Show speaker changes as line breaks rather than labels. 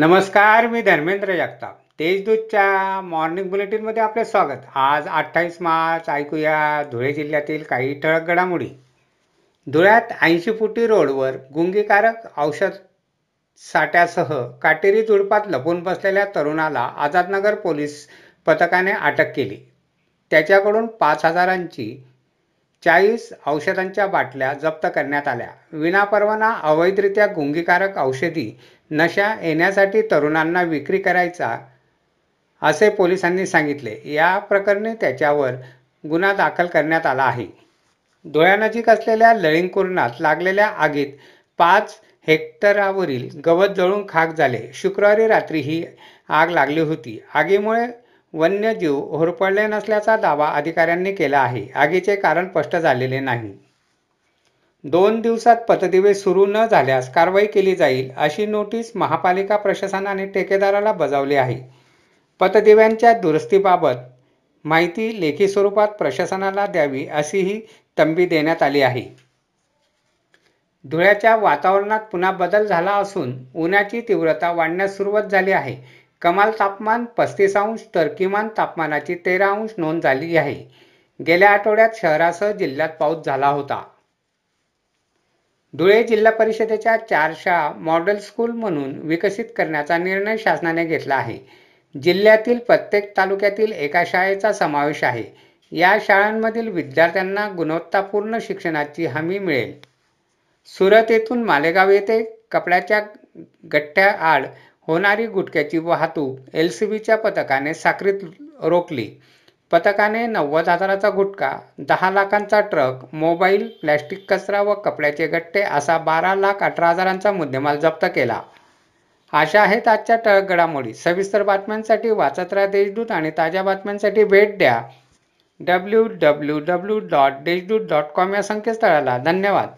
नमस्कार मी धर्मेंद्र जगताप. तेजदूतच्या मॉर्निंग बुलेटिनमध्ये आपले स्वागत. आज अठ्ठावीस मार्च ऐकूया धुळे जिल्ह्यातील काही ठळक घडामोडी. धुळ्यात ऐंशी फुटी रोडवर गुंगीकारक औषध साठ्यासह काटेरी झुडपात लपून बसलेल्या तरुणाला आझादनगर पोलीस पथकाने अटक केली. त्याच्याकडून पाच हजारांची चाळीस औषधांच्या बाटल्या जप्त करण्यात आल्या. विनापरवाना अवैधरित्या गुंगीकारक औषधी नशा येण्यासाठी तरुणांना विक्री करायचा असे पोलिसांनी सांगितले. या प्रकरणी त्याच्यावर गुन्हा दाखल करण्यात आला आहे. धुळ्यानजीक असलेल्या लळिंग लागलेल्या आगीत पाच हेक्टरावरील गवत जळून खाक झाले. शुक्रवारी रात्री ही आग लागली होती. आगीमुळे वन्यजीव होरपळले नसल्याचा दावा अधिकाऱ्यांनी केला आहे. आगीचे कारण स्पष्ट झालेले नाही. दोन दिवसात पतदिवे सुरू न झाल्यास कारवाई केली जाईल अशी नोटीस महापालिका प्रशासनाने ठेकेदाराला बजावली आहे. पतदिव्यांच्या दुरुस्तीबाबत माहिती लेखी स्वरूपात प्रशासनाला द्यावी अशीही तंबी देण्यात आली आहे. धुळ्याच्या वातावरणात पुन्हा बदल झाला असून उन्हाची तीव्रता वाढण्यास सुरुवात झाली आहे. कमाल तापमान पस्तीस अंश तर किमान तापमानाची तेरा अंश नोंद झाली आहे. गेल्या आठवड्यात शहरासह जिल्ह्यात पाऊस झाला होता. धुळे जिल्हा परिषदेच्या चार शाळा मॉडेल स्कूल म्हणून विकसित करण्याचा निर्णय शासनाने घेतला आहे. जिल्ह्यातील प्रत्येक तालुक्यातील एका शाळेचा समावेश आहे. या शाळांमधील विद्यार्थ्यांना गुणवत्तापूर्ण शिक्षणाची हमी मिळेल. सुरत येथून मालेगाव येथे कपड्याच्या गठ्ठ्या आड होणारी गुटख्याची वाहतूक एल सी बीच्या पथकाने साखरीत रोखली. पथकाने नव्वद हजाराचा गुटखा दहा लाखांचा ट्रक मोबाईल प्लॅस्टिक कचरा व कपड्याचे गट्टे असा बारा लाख अठरा हजारांचा मुद्देमाल जप्त केला. अशा आहेत आजच्या टळक घडामोडी. सविस्तर बातम्यांसाठी वाचत राहा देशदूत आणि ताज्या बातम्यांसाठी भेट द्या. W W W dot Deshdoot dot com या संकेतस्थळाला. धन्यवाद.